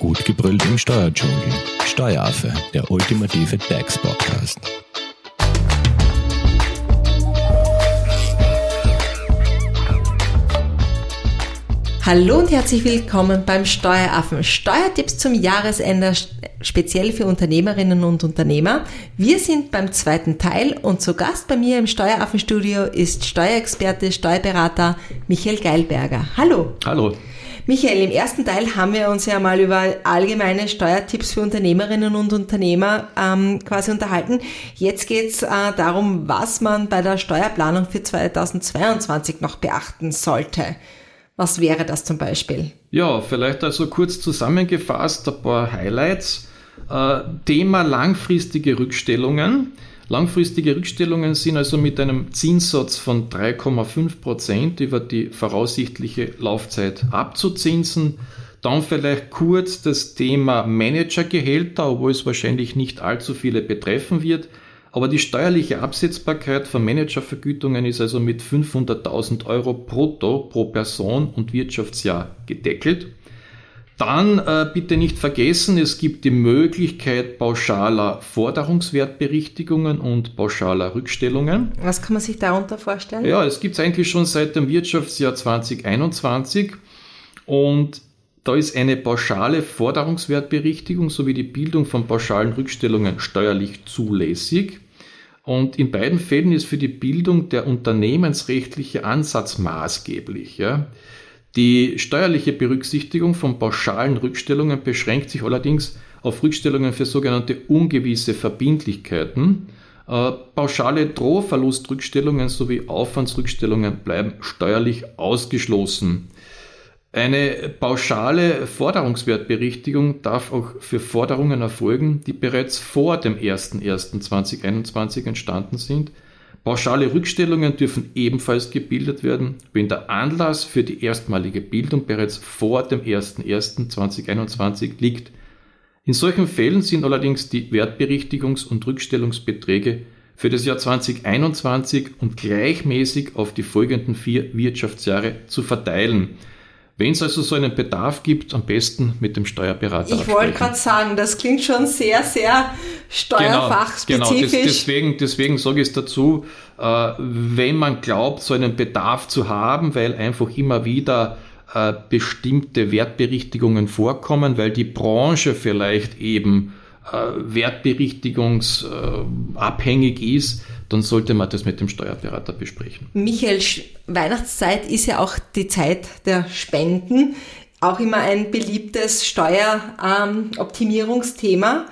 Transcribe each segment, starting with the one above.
Gut gebrüllt im Steuerdschungel. Steueraffe, der ultimative DAX-Podcast. Hallo und herzlich willkommen beim Steueraffen. Steuertipps zum Jahresende, speziell für Unternehmerinnen und Unternehmer. Wir sind beim zweiten Teil und zu Gast bei mir im Steueraffenstudio ist Steuerexperte, Steuerberater Michael Geilberger. Hallo. Hallo. Michael, im ersten Teil haben wir uns ja mal über allgemeine Steuertipps für Unternehmerinnen und Unternehmer ähm, quasi unterhalten. Jetzt geht's äh, darum, was man bei der Steuerplanung für 2022 noch beachten sollte. Was wäre das zum Beispiel? Ja, vielleicht also kurz zusammengefasst ein paar Highlights. Äh, Thema langfristige Rückstellungen. Langfristige Rückstellungen sind also mit einem Zinssatz von 3,5 Prozent über die voraussichtliche Laufzeit abzuzinsen. Dann vielleicht kurz das Thema Managergehälter, obwohl es wahrscheinlich nicht allzu viele betreffen wird. Aber die steuerliche Absetzbarkeit von Managervergütungen ist also mit 500.000 Euro brutto pro Person und Wirtschaftsjahr gedeckelt. Dann äh, bitte nicht vergessen, es gibt die Möglichkeit pauschaler Forderungswertberichtigungen und pauschaler Rückstellungen. Was kann man sich darunter vorstellen? Ja, es gibt es eigentlich schon seit dem Wirtschaftsjahr 2021 und da ist eine pauschale Forderungswertberichtigung sowie die Bildung von pauschalen Rückstellungen steuerlich zulässig. Und in beiden Fällen ist für die Bildung der unternehmensrechtliche Ansatz maßgeblich. Ja. Die steuerliche Berücksichtigung von pauschalen Rückstellungen beschränkt sich allerdings auf Rückstellungen für sogenannte ungewisse Verbindlichkeiten. Äh, pauschale Drohverlustrückstellungen sowie Aufwandsrückstellungen bleiben steuerlich ausgeschlossen. Eine pauschale Forderungswertberichtigung darf auch für Forderungen erfolgen, die bereits vor dem 01.01.2021 entstanden sind Pauschale Rückstellungen dürfen ebenfalls gebildet werden, wenn der Anlass für die erstmalige Bildung bereits vor dem 01.01.2021 liegt. In solchen Fällen sind allerdings die Wertberichtigungs- und Rückstellungsbeträge für das Jahr 2021 und gleichmäßig auf die folgenden vier Wirtschaftsjahre zu verteilen. Wenn es also so einen Bedarf gibt, am besten mit dem Steuerberater. Ich wollte gerade sagen, das klingt schon sehr, sehr steuerfachspezifisch. Genau, genau. deswegen, deswegen sage ich es dazu, äh, wenn man glaubt, so einen Bedarf zu haben, weil einfach immer wieder äh, bestimmte Wertberichtigungen vorkommen, weil die Branche vielleicht eben äh, wertberichtigungsabhängig ist, dann sollte man das mit dem Steuerberater besprechen. Michael, Weihnachtszeit ist ja auch die Zeit der Spenden, auch immer ein beliebtes Steueroptimierungsthema.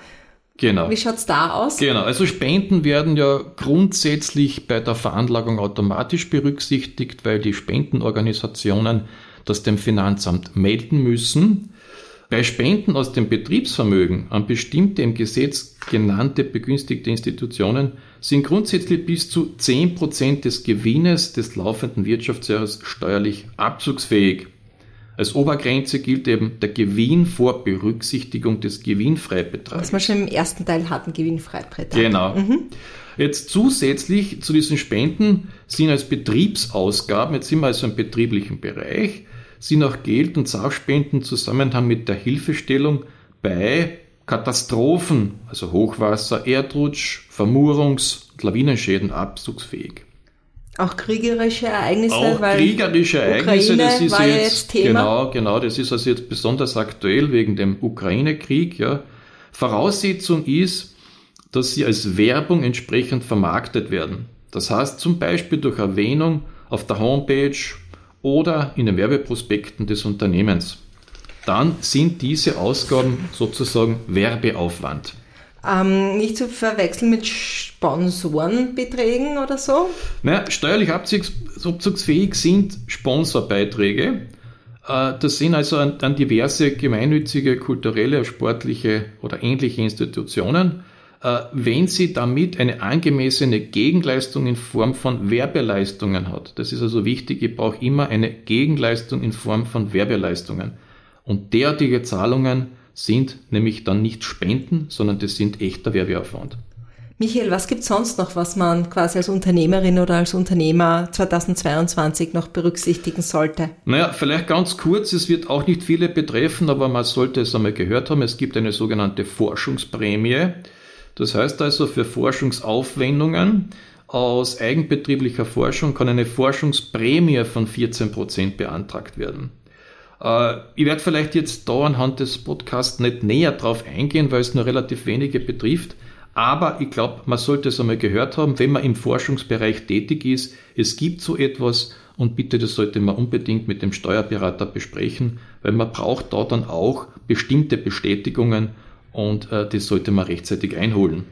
Genau. Wie schaut's da aus? Genau, also Spenden werden ja grundsätzlich bei der Veranlagung automatisch berücksichtigt, weil die Spendenorganisationen das dem Finanzamt melden müssen. Bei Spenden aus dem Betriebsvermögen an bestimmte im Gesetz genannte begünstigte Institutionen sind grundsätzlich bis zu 10% des Gewinnes des laufenden Wirtschaftsjahres steuerlich abzugsfähig. Als Obergrenze gilt eben der Gewinn vor Berücksichtigung des Gewinnfreibetrags. Was wir schon im ersten Teil hatten, Gewinnfreibetrag. Genau. Mhm. Jetzt zusätzlich zu diesen Spenden sind als Betriebsausgaben, jetzt sind wir also im betrieblichen Bereich, sind auch Geld- und Sachspenden im Zusammenhang mit der Hilfestellung bei Katastrophen, also Hochwasser, Erdrutsch, Vermurungs- und Lawinenschäden abzugsfähig. Auch kriegerische Ereignisse, auch weil kriegerische Ereignisse, Ukraine das ist jetzt, jetzt Thema. genau, genau, das ist also jetzt besonders aktuell wegen dem Ukraine-Krieg. Ja. Voraussetzung ist, dass sie als Werbung entsprechend vermarktet werden. Das heißt zum Beispiel durch Erwähnung auf der Homepage oder in den Werbeprospekten des Unternehmens. Dann sind diese Ausgaben sozusagen Werbeaufwand. Ähm, nicht zu verwechseln mit Sponsorenbeträgen oder so? Naja, steuerlich abzugsfähig sind Sponsorbeiträge. Äh, das sind also an, an diverse gemeinnützige, kulturelle, sportliche oder ähnliche Institutionen wenn sie damit eine angemessene Gegenleistung in Form von Werbeleistungen hat. Das ist also wichtig, ich brauche immer eine Gegenleistung in Form von Werbeleistungen. Und derartige Zahlungen sind nämlich dann nicht Spenden, sondern das sind echter Werbeaufwand. Michael, was gibt es sonst noch, was man quasi als Unternehmerin oder als Unternehmer 2022 noch berücksichtigen sollte? Naja, vielleicht ganz kurz, es wird auch nicht viele betreffen, aber man sollte es einmal gehört haben, es gibt eine sogenannte Forschungsprämie. Das heißt also, für Forschungsaufwendungen aus eigenbetrieblicher Forschung kann eine Forschungsprämie von 14 Prozent beantragt werden. Äh, ich werde vielleicht jetzt da anhand des Podcasts nicht näher drauf eingehen, weil es nur relativ wenige betrifft. Aber ich glaube, man sollte es einmal gehört haben, wenn man im Forschungsbereich tätig ist. Es gibt so etwas und bitte, das sollte man unbedingt mit dem Steuerberater besprechen, weil man braucht da dann auch bestimmte Bestätigungen und äh, das sollte man rechtzeitig einholen.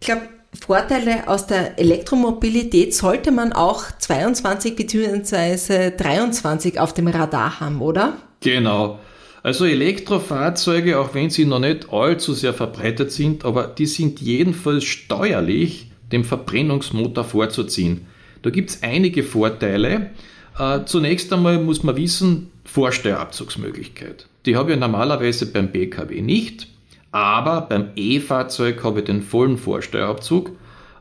Ich glaube, Vorteile aus der Elektromobilität sollte man auch 22 bzw. 23 auf dem Radar haben, oder? Genau. Also Elektrofahrzeuge, auch wenn sie noch nicht allzu sehr verbreitet sind, aber die sind jedenfalls steuerlich dem Verbrennungsmotor vorzuziehen. Da gibt es einige Vorteile. Äh, zunächst einmal muss man wissen, Vorsteuerabzugsmöglichkeit. Die habe ich normalerweise beim BKW nicht, aber beim E-Fahrzeug habe ich den vollen Vorsteuerabzug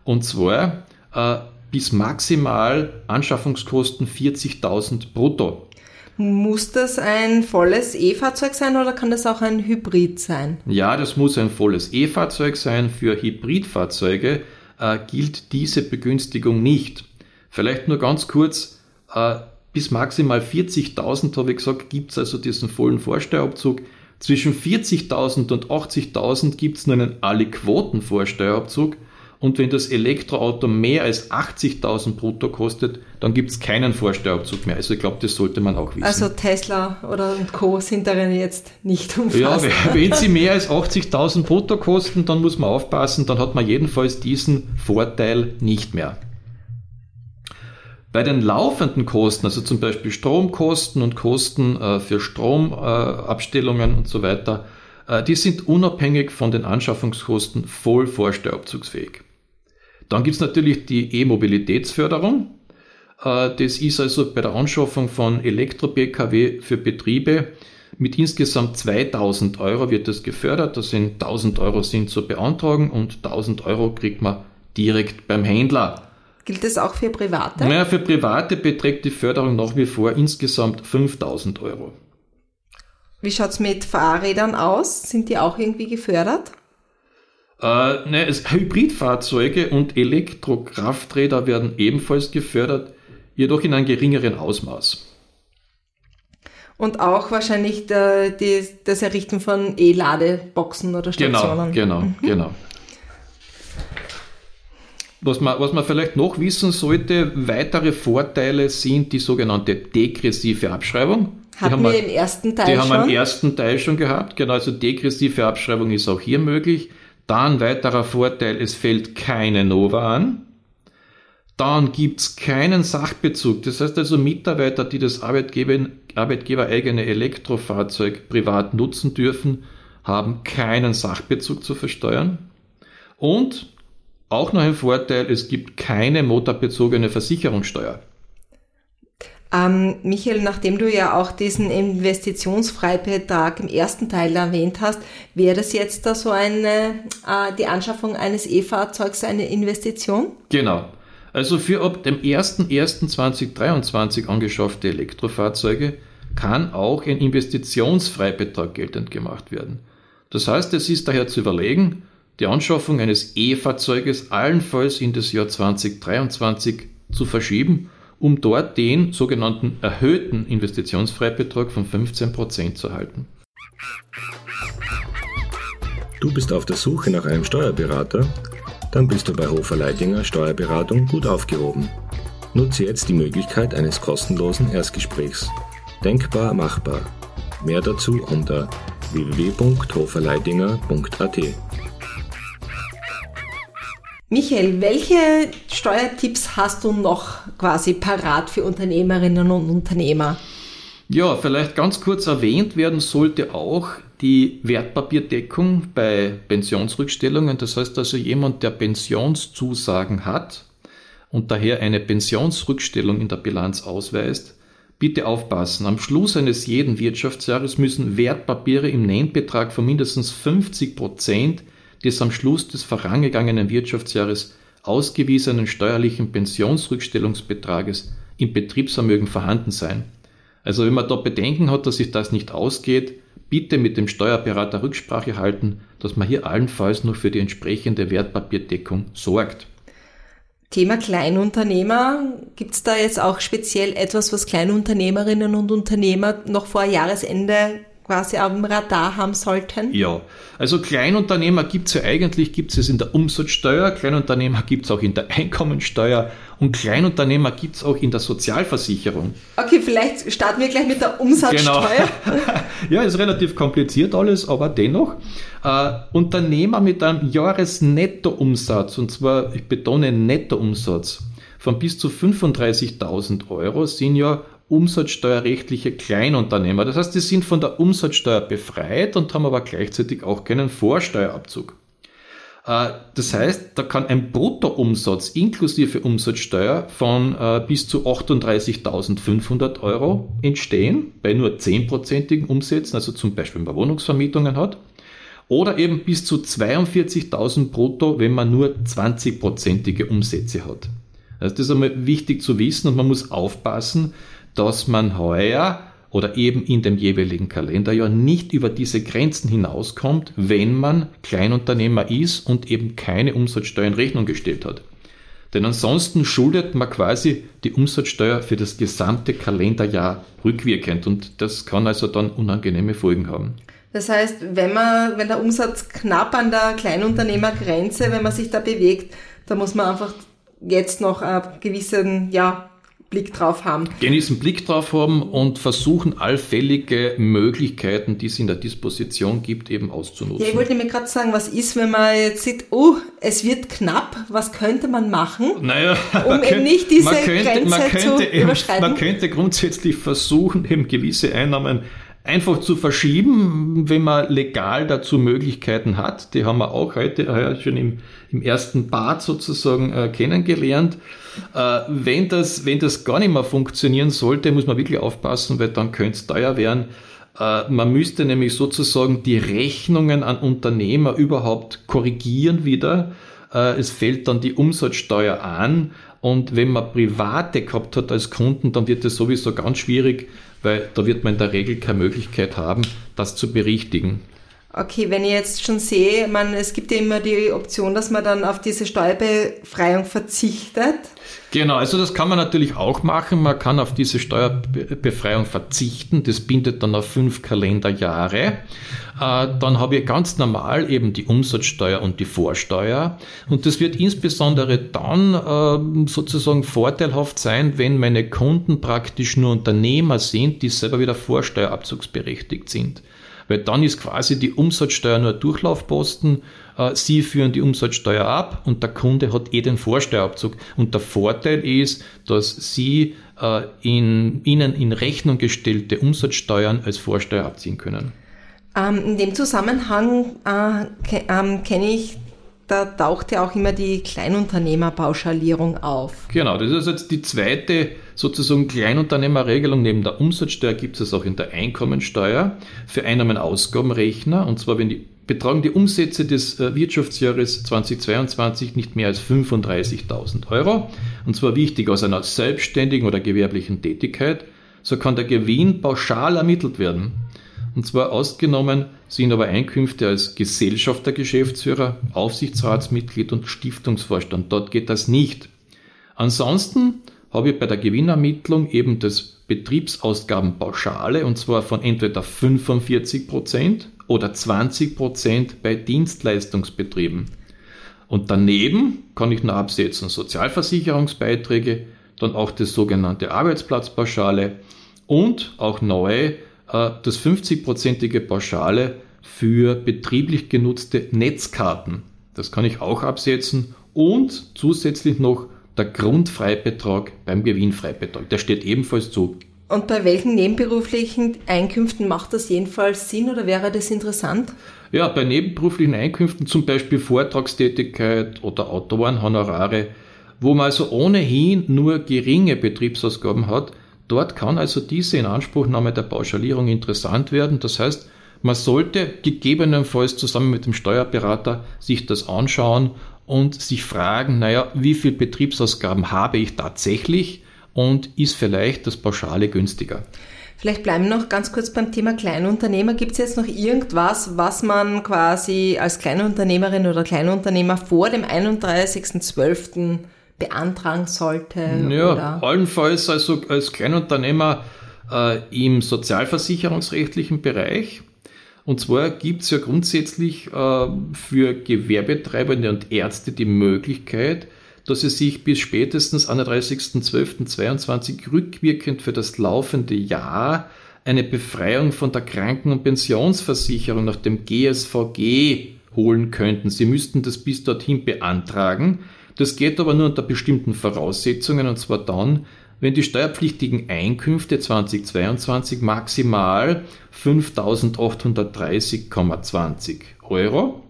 und zwar äh, bis maximal Anschaffungskosten 40.000 brutto. Muss das ein volles E-Fahrzeug sein oder kann das auch ein Hybrid sein? Ja, das muss ein volles E-Fahrzeug sein. Für Hybridfahrzeuge äh, gilt diese Begünstigung nicht. Vielleicht nur ganz kurz, äh, bis maximal 40.000, habe ich gesagt, gibt es also diesen vollen Vorsteuerabzug. Zwischen 40.000 und 80.000 gibt es nur einen Alle-Quoten-Vorsteuerabzug. Und wenn das Elektroauto mehr als 80.000 brutto kostet, dann gibt es keinen Vorsteuerabzug mehr. Also ich glaube, das sollte man auch wissen. Also Tesla oder und Co. sind darin jetzt nicht umfasst. Ja, wenn sie mehr als 80.000 brutto kosten, dann muss man aufpassen, dann hat man jedenfalls diesen Vorteil nicht mehr. Bei den laufenden Kosten, also zum Beispiel Stromkosten und Kosten äh, für Stromabstellungen äh, und so weiter, äh, die sind unabhängig von den Anschaffungskosten voll vorsteuerabzugsfähig. Dann gibt es natürlich die E-Mobilitätsförderung. Äh, das ist also bei der Anschaffung von Elektro-Pkw für Betriebe mit insgesamt 2000 Euro wird das gefördert. Das sind 1000 Euro sind zu beantragen und 1000 Euro kriegt man direkt beim Händler. Gilt das auch für Private? Naja, für Private beträgt die Förderung nach wie vor insgesamt 5000 Euro. Wie schaut es mit Fahrrädern aus? Sind die auch irgendwie gefördert? Äh, ne, es, Hybridfahrzeuge und Elektrokrafträder werden ebenfalls gefördert, jedoch in einem geringeren Ausmaß. Und auch wahrscheinlich der, die, das Errichten von E-Ladeboxen oder genau, Stationen. Genau, genau, mhm. genau. Was man, was man vielleicht noch wissen sollte, weitere Vorteile sind die sogenannte degressive Abschreibung. Hatten wir im ersten Teil die schon? Die haben wir im ersten Teil schon gehabt. Genau, also degressive Abschreibung ist auch hier möglich. Dann weiterer Vorteil, es fällt keine Nova an. Dann gibt's keinen Sachbezug. Das heißt also Mitarbeiter, die das Arbeitgeber, arbeitgebereigene Elektrofahrzeug privat nutzen dürfen, haben keinen Sachbezug zu versteuern. Und auch noch ein Vorteil, es gibt keine motorbezogene Versicherungssteuer. Ähm, Michael, nachdem du ja auch diesen Investitionsfreibetrag im ersten Teil erwähnt hast, wäre das jetzt da so eine, äh, die Anschaffung eines E-Fahrzeugs eine Investition? Genau. Also für ab dem 01.01.2023 angeschaffte Elektrofahrzeuge kann auch ein Investitionsfreibetrag geltend gemacht werden. Das heißt, es ist daher zu überlegen, die Anschaffung eines E-Fahrzeuges allenfalls in das Jahr 2023 zu verschieben um dort den sogenannten erhöhten Investitionsfreibetrag von 15% zu erhalten. Du bist auf der Suche nach einem Steuerberater? Dann bist du bei Hofer Leidinger Steuerberatung gut aufgehoben. Nutze jetzt die Möglichkeit eines kostenlosen Erstgesprächs. Denkbar machbar. Mehr dazu unter www.hoferleidinger.at. Michael, welche Steuertipps hast du noch quasi parat für Unternehmerinnen und Unternehmer? Ja, vielleicht ganz kurz erwähnt werden sollte auch die Wertpapierdeckung bei Pensionsrückstellungen. Das heißt also jemand, der Pensionszusagen hat und daher eine Pensionsrückstellung in der Bilanz ausweist, bitte aufpassen. Am Schluss eines jeden Wirtschaftsjahres müssen Wertpapiere im Nennbetrag von mindestens 50 Prozent des am Schluss des vorangegangenen Wirtschaftsjahres ausgewiesenen steuerlichen Pensionsrückstellungsbetrages im Betriebsvermögen vorhanden sein. Also wenn man da Bedenken hat, dass sich das nicht ausgeht, bitte mit dem Steuerberater Rücksprache halten, dass man hier allenfalls noch für die entsprechende Wertpapierdeckung sorgt. Thema Kleinunternehmer. Gibt es da jetzt auch speziell etwas, was Kleinunternehmerinnen und Unternehmer noch vor Jahresende quasi auf dem Radar haben sollten? Ja, also Kleinunternehmer gibt es ja eigentlich, gibt es in der Umsatzsteuer, Kleinunternehmer gibt es auch in der Einkommensteuer und Kleinunternehmer gibt es auch in der Sozialversicherung. Okay, vielleicht starten wir gleich mit der Umsatzsteuer. Genau. ja, ist relativ kompliziert alles, aber dennoch. Äh, Unternehmer mit einem Jahresnettoumsatz, und zwar, ich betone Nettoumsatz, von bis zu 35.000 Euro sind ja umsatzsteuerrechtliche Kleinunternehmer. Das heißt, die sind von der Umsatzsteuer befreit und haben aber gleichzeitig auch keinen Vorsteuerabzug. Äh, das heißt, da kann ein Bruttoumsatz inklusive Umsatzsteuer von äh, bis zu 38.500 Euro entstehen, bei nur 10%igen Umsätzen, also zum Beispiel, wenn man Wohnungsvermietungen hat. Oder eben bis zu 42.000 brutto, wenn man nur 20%ige Umsätze hat. Also das ist einmal wichtig zu wissen und man muss aufpassen, dass man heuer oder eben in dem jeweiligen Kalenderjahr nicht über diese Grenzen hinauskommt, wenn man Kleinunternehmer ist und eben keine Umsatzsteuer in Rechnung gestellt hat. Denn ansonsten schuldet man quasi die Umsatzsteuer für das gesamte Kalenderjahr rückwirkend und das kann also dann unangenehme Folgen haben. Das heißt, wenn man, wenn der Umsatz knapp an der Kleinunternehmergrenze, wenn man sich da bewegt, da muss man einfach jetzt noch einen gewissen, ja, Blick drauf haben. Genießen Blick drauf haben und versuchen allfällige Möglichkeiten, die es in der Disposition gibt, eben auszunutzen. Ja, ich wollte mir gerade sagen, was ist, wenn man jetzt sieht, oh, es wird knapp, was könnte man machen, naja, um man eben nicht diese könnte, Grenze man könnte zu eben, überschreiten? Man könnte grundsätzlich versuchen, eben gewisse Einnahmen einfach zu verschieben, wenn man legal dazu Möglichkeiten hat. Die haben wir auch heute äh, schon im, im ersten Bad sozusagen äh, kennengelernt. Äh, wenn, das, wenn das gar nicht mehr funktionieren sollte, muss man wirklich aufpassen, weil dann könnte es teuer werden. Äh, man müsste nämlich sozusagen die Rechnungen an Unternehmer überhaupt korrigieren wieder. Äh, es fällt dann die Umsatzsteuer an. Und wenn man Private gehabt hat als Kunden, dann wird es sowieso ganz schwierig, weil da wird man in der Regel keine Möglichkeit haben, das zu berichtigen. Okay, wenn ich jetzt schon sehe, man, es gibt ja immer die Option, dass man dann auf diese Steuerbefreiung verzichtet. Genau, also das kann man natürlich auch machen. Man kann auf diese Steuerbefreiung verzichten. Das bindet dann auf fünf Kalenderjahre. Äh, dann habe ich ganz normal eben die Umsatzsteuer und die Vorsteuer. Und das wird insbesondere dann ähm, sozusagen vorteilhaft sein, wenn meine Kunden praktisch nur Unternehmer sind, die selber wieder vorsteuerabzugsberechtigt sind weil dann ist quasi die Umsatzsteuer nur Durchlaufposten. Äh, Sie führen die Umsatzsteuer ab und der Kunde hat eh den Vorsteuerabzug. Und der Vorteil ist, dass Sie äh, in Ihnen in Rechnung gestellte Umsatzsteuern als Vorsteuer abziehen können. Ähm, in dem Zusammenhang äh, ähm, kenne ich da taucht ja auch immer die Kleinunternehmerpauschalierung auf. Genau, das ist jetzt die zweite sozusagen Kleinunternehmerregelung. Neben der Umsatzsteuer gibt es auch in der Einkommensteuer für Einnahmen-Ausgabenrechner. Und zwar, wenn die betragen die Umsätze des äh, Wirtschaftsjahres 2022 nicht mehr als 35.000 Euro. Und zwar wichtig aus einer selbstständigen oder gewerblichen Tätigkeit. So kann der Gewinn pauschal ermittelt werden. Und zwar ausgenommen sind aber Einkünfte als Gesellschafter, Geschäftsführer, Aufsichtsratsmitglied und Stiftungsvorstand. Dort geht das nicht. Ansonsten habe ich bei der Gewinnermittlung eben das Betriebsausgabenpauschale und zwar von entweder 45 Prozent oder 20 Prozent bei Dienstleistungsbetrieben. Und daneben kann ich noch absetzen Sozialversicherungsbeiträge, dann auch das sogenannte Arbeitsplatzpauschale und auch neu äh, das 50-prozentige Pauschale für betrieblich genutzte Netzkarten. Das kann ich auch absetzen und zusätzlich noch der Grundfreibetrag beim Gewinnfreibetrag. Der steht ebenfalls zu. Und bei welchen nebenberuflichen Einkünften macht das jedenfalls Sinn oder wäre das interessant? Ja, bei nebenberuflichen Einkünften, zum Beispiel Vortragstätigkeit oder Autorenhonorare, wo man also ohnehin nur geringe Betriebsausgaben hat, Dort kann also diese Inanspruchnahme der Pauschalierung interessant werden. Das heißt, Man sollte gegebenenfalls zusammen mit dem Steuerberater sich das anschauen und sich fragen, naja, wie viel Betriebsausgaben habe ich tatsächlich und ist vielleicht das Pauschale günstiger? Vielleicht bleiben wir noch ganz kurz beim Thema Kleinunternehmer. Gibt es jetzt noch irgendwas, was man quasi als Kleinunternehmerin oder Kleinunternehmer vor dem 31.12. beantragen sollte? Ja, oder? allenfalls also als Kleinunternehmer äh, im sozialversicherungsrechtlichen Bereich. Und zwar gibt es ja grundsätzlich äh, für Gewerbetreibende und Ärzte die Möglichkeit, dass sie sich bis spätestens 31.12.22 rückwirkend für das laufende Jahr eine Befreiung von der Kranken- und Pensionsversicherung nach dem GSVG holen könnten. Sie müssten das bis dorthin beantragen. Das geht aber nur unter bestimmten Voraussetzungen und zwar dann, wenn die steuerpflichtigen Einkünfte 2022 maximal 5.830,20 Euro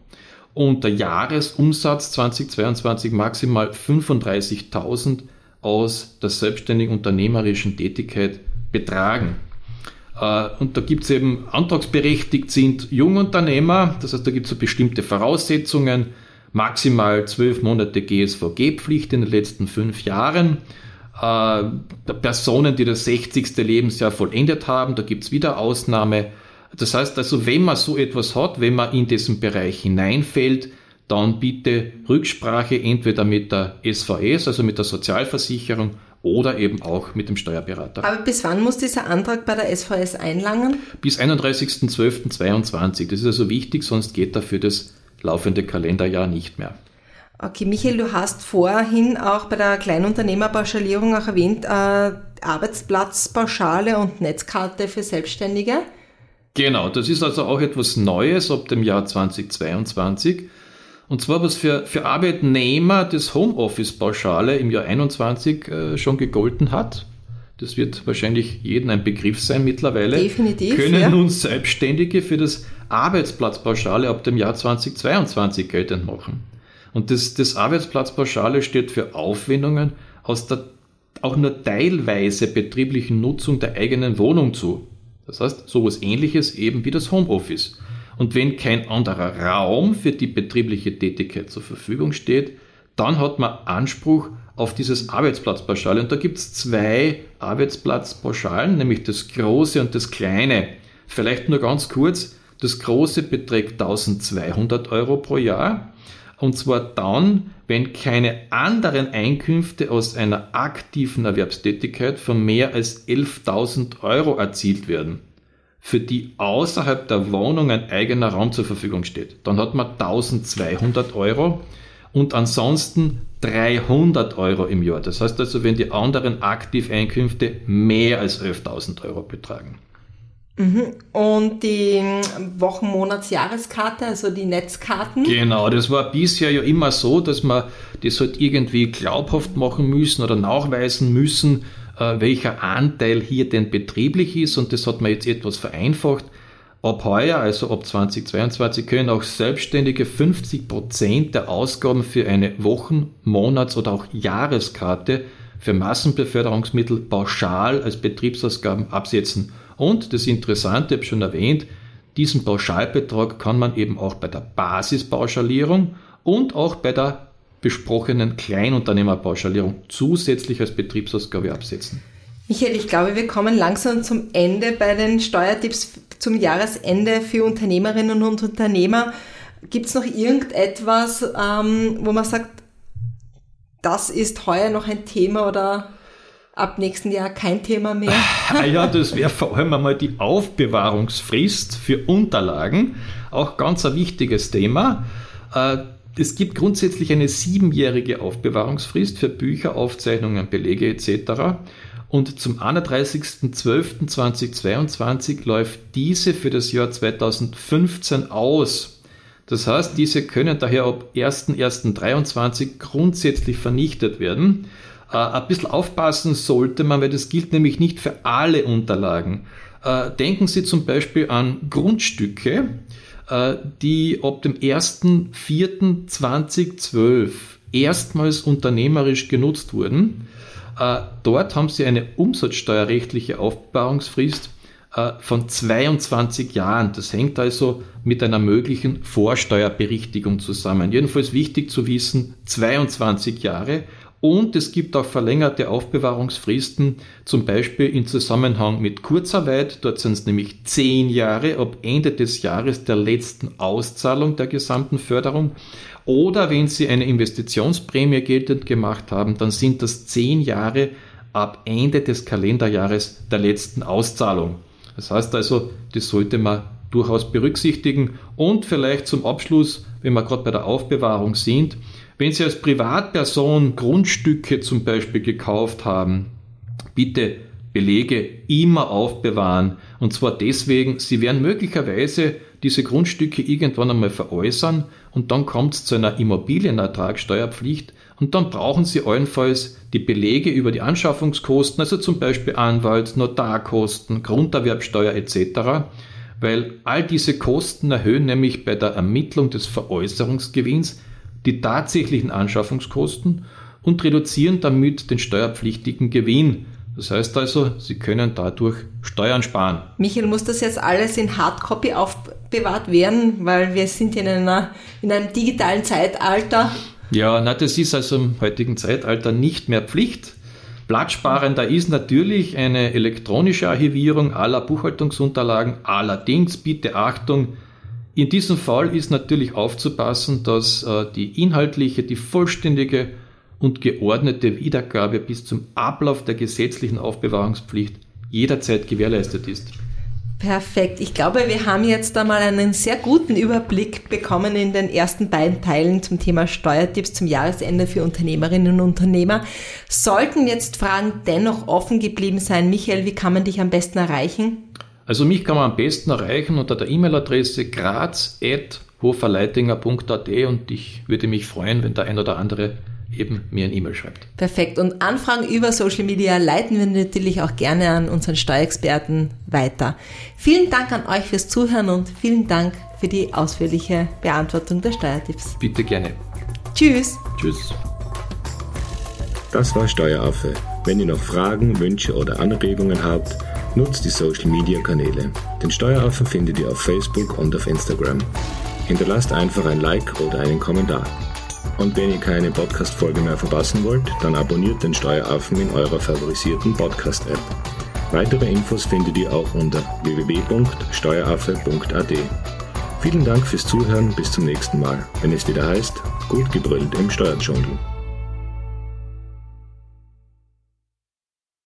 und der Jahresumsatz 2022 maximal 35.000 aus der selbstständigen unternehmerischen Tätigkeit betragen. Äh, und da gibt es eben antragsberechtigt sind Jungunternehmer, das heißt, da gibt es so bestimmte Voraussetzungen, maximal zwölf Monate GSVG-Pflicht in den letzten fünf Jahren. Äh, Personen, die das 60. Lebensjahr vollendet haben, da gibt es wieder Ausnahme. Das heißt also, wenn man so etwas hat, wenn man in diesen Bereich hineinfällt, dann bitte Rücksprache entweder mit der SVS, also mit der Sozialversicherung, oder eben auch mit dem Steuerberater. Aber bis wann muss dieser Antrag bei der SVS einlangen? Bis 31.12.22. Das ist also wichtig, sonst geht dafür das laufende Kalenderjahr nicht mehr. Okay, Michael, du hast vorhin auch bei der Kleinunternehmerpauschalierung auch erwähnt, äh, Arbeitsplatzpauschale und Netzkarte für Selbstständige. Genau, das ist also auch etwas Neues ab dem Jahr 2022. Und zwar was für, für Arbeitnehmer das Homeoffice-Pauschale im Jahr 21 äh, schon gegolten hat. Das wird wahrscheinlich jedem ein Begriff sein mittlerweile. Definitiv. Können ja. nun Selbstständige für das Arbeitsplatzpauschale ab dem Jahr 2022 geltend machen. Und das, das Arbeitsplatzpauschale steht für Aufwendungen aus der auch nur teilweise betrieblichen Nutzung der eigenen Wohnung zu. Das heißt, sowas ähnliches eben wie das Homeoffice. Und wenn kein anderer Raum für die betriebliche Tätigkeit zur Verfügung steht, dann hat man Anspruch auf dieses Arbeitsplatzpauschale. Und da gibt es zwei Arbeitsplatzpauschalen, nämlich das große und das kleine. Vielleicht nur ganz kurz, das große beträgt 1200 Euro pro Jahr. Und zwar dann, wenn keine anderen Einkünfte aus einer aktiven Erwerbstätigkeit von mehr als 11.000 Euro erzielt werden, für die außerhalb der Wohnung ein eigener Raum zur Verfügung steht. Dann hat man 1.200 Euro und ansonsten 300 Euro im Jahr. Das heißt also, wenn die anderen Aktiveinkünfte mehr als 11.000 Euro betragen. Mhm. Und die Wochen-, Monats-, Jahreskarte, also die Netzkarten? Genau, das war bisher ja immer so, dass man das halt irgendwie glaubhaft machen müssen oder nachweisen müssen, äh, welcher Anteil hier denn betrieblich ist und das hat man jetzt etwas vereinfacht. Ab heuer, also ab 2022, können auch Selbstständige 50 Prozent der Ausgaben für eine Wochen-, Monats- oder auch Jahreskarte für Massenbeförderungsmittel pauschal als Betriebsausgaben absetzen. Und das Interessante, ich habe schon erwähnt, diesen Pauschalbetrag kann man eben auch bei der Basispauschalierung und auch bei der besprochenen Kleinunternehmerpauschalierung zusätzlich als Betriebsausgabe absetzen. Michael, ich glaube, wir kommen langsam zum Ende bei den Steuertipps zum Jahresende für Unternehmerinnen und Unternehmer. Gibt es noch irgendetwas, ähm, wo man sagt, das ist heuer noch ein Thema oder ab nächsten Jahr kein Thema mehr? Ah ja, das wäre vor allem einmal die Aufbewahrungsfrist für Unterlagen. Auch ganz ein wichtiges Thema. Äh, es gibt grundsätzlich eine siebenjährige Aufbewahrungsfrist für Bücher, Aufzeichnungen, Belege etc. Und zum 31.12.2022 läuft diese für das Jahr 2015 aus. Das heißt, diese können daher ab 1.1.23 grundsätzlich vernichtet werden. Äh, ein bisschen aufpassen sollte man, weil das gilt nämlich nicht für alle Unterlagen. Äh, denken Sie zum Beispiel an Grundstücke, äh, die ab dem 1.4.2012 erstmals unternehmerisch genutzt wurden. Äh, dort haben Sie eine umsatzsteuerrechtliche Aufbewahrungsfrist äh, von 22 Jahren. Das hängt also mit einer möglichen Vorsteuerberichtigung zusammen. Jedenfalls wichtig zu wissen, 22 Jahre. Und es gibt auch verlängerte Aufbewahrungsfristen, zum Beispiel in Zusammenhang mit Kurzarbeit. Dort sind es nämlich 10 Jahre ab Ende des Jahres der letzten Auszahlung der gesamten Förderung. Oder wenn Sie eine Investitionsprämie geltend gemacht haben, dann sind das 10 Jahre ab Ende des Kalenderjahres der letzten Auszahlung. Das heißt also, das sollte man durchaus berücksichtigen. Und vielleicht zum Abschluss, wenn wir gerade bei der Aufbewahrung sind, wenn Sie als Privatperson Grundstücke zum Beispiel gekauft haben, bitte Belege immer aufbewahren. Und zwar deswegen, Sie werden möglicherweise diese Grundstücke irgendwann einmal veräußern und dann kommt es zu einer Immobilienertragssteuerpflicht und dann brauchen Sie allenfalls die Belege über die Anschaffungskosten, also zum Beispiel Anwalt, Notarkosten, Grunderwerbsteuer etc., weil all diese Kosten erhöhen nämlich bei der Ermittlung des Veräußerungsgewinns die tatsächlichen Anschaffungskosten und reduzieren damit den steuerpflichtigen Gewinn. Das heißt also, Sie können dadurch Steuern sparen. Michael, muss das jetzt alles in Hardcopy aufbewahrt werden, weil wir sind in, einer, in einem digitalen Zeitalter? Ja, na, das ist also im heutigen Zeitalter nicht mehr Pflicht. Platzsparender ist natürlich eine elektronische Archivierung aller Buchhaltungsunterlagen. Allerdings, bitte Achtung, in diesem Fall ist natürlich aufzupassen, dass äh, die inhaltliche, die vollständige und geordnete Wiedergabe bis zum Ablauf der gesetzlichen Aufbewahrungspflicht jederzeit gewährleistet ist. Perfekt. Ich glaube, wir haben jetzt einmal einen sehr guten Überblick bekommen in den ersten beiden Teilen zum Thema Steuertipps zum Jahresende für Unternehmerinnen und Unternehmer. Sollten jetzt Fragen dennoch offen geblieben sein, Michael, wie kann man dich am besten erreichen? Also mich kann man am besten erreichen unter der E-Mail-Adresse graz.hoferleitinger.at und ich würde mich freuen, wenn der ein oder andere eben mir ein E-Mail schreibt. Perfekt. Und Anfragen über Social Media leiten wir natürlich auch gerne an unseren Steuerexperten weiter. Vielen Dank an euch fürs Zuhören und vielen Dank für die ausführliche Beantwortung der Steuertipps. Bitte gerne. Tschüss. Tschüss. Das war Steueraffe. Wenn ihr noch Fragen, Wünsche oder Anregungen habt, nutzt die Social Media Kanäle. Den Steueraffen findet ihr auf Facebook und auf Instagram. Hinterlasst einfach ein Like oder einen Kommentar. Und wenn ihr keine Podcast-Folge mehr verpassen wollt, dann abonniert den Steueraffen in eurer favorisierten Podcast-App. Weitere Infos findet ihr auch unter www.steueraffe.at. Vielen Dank fürs Zuhören, bis zum nächsten Mal, wenn es wieder heißt, gut gebrüllt im Steuerdschungel.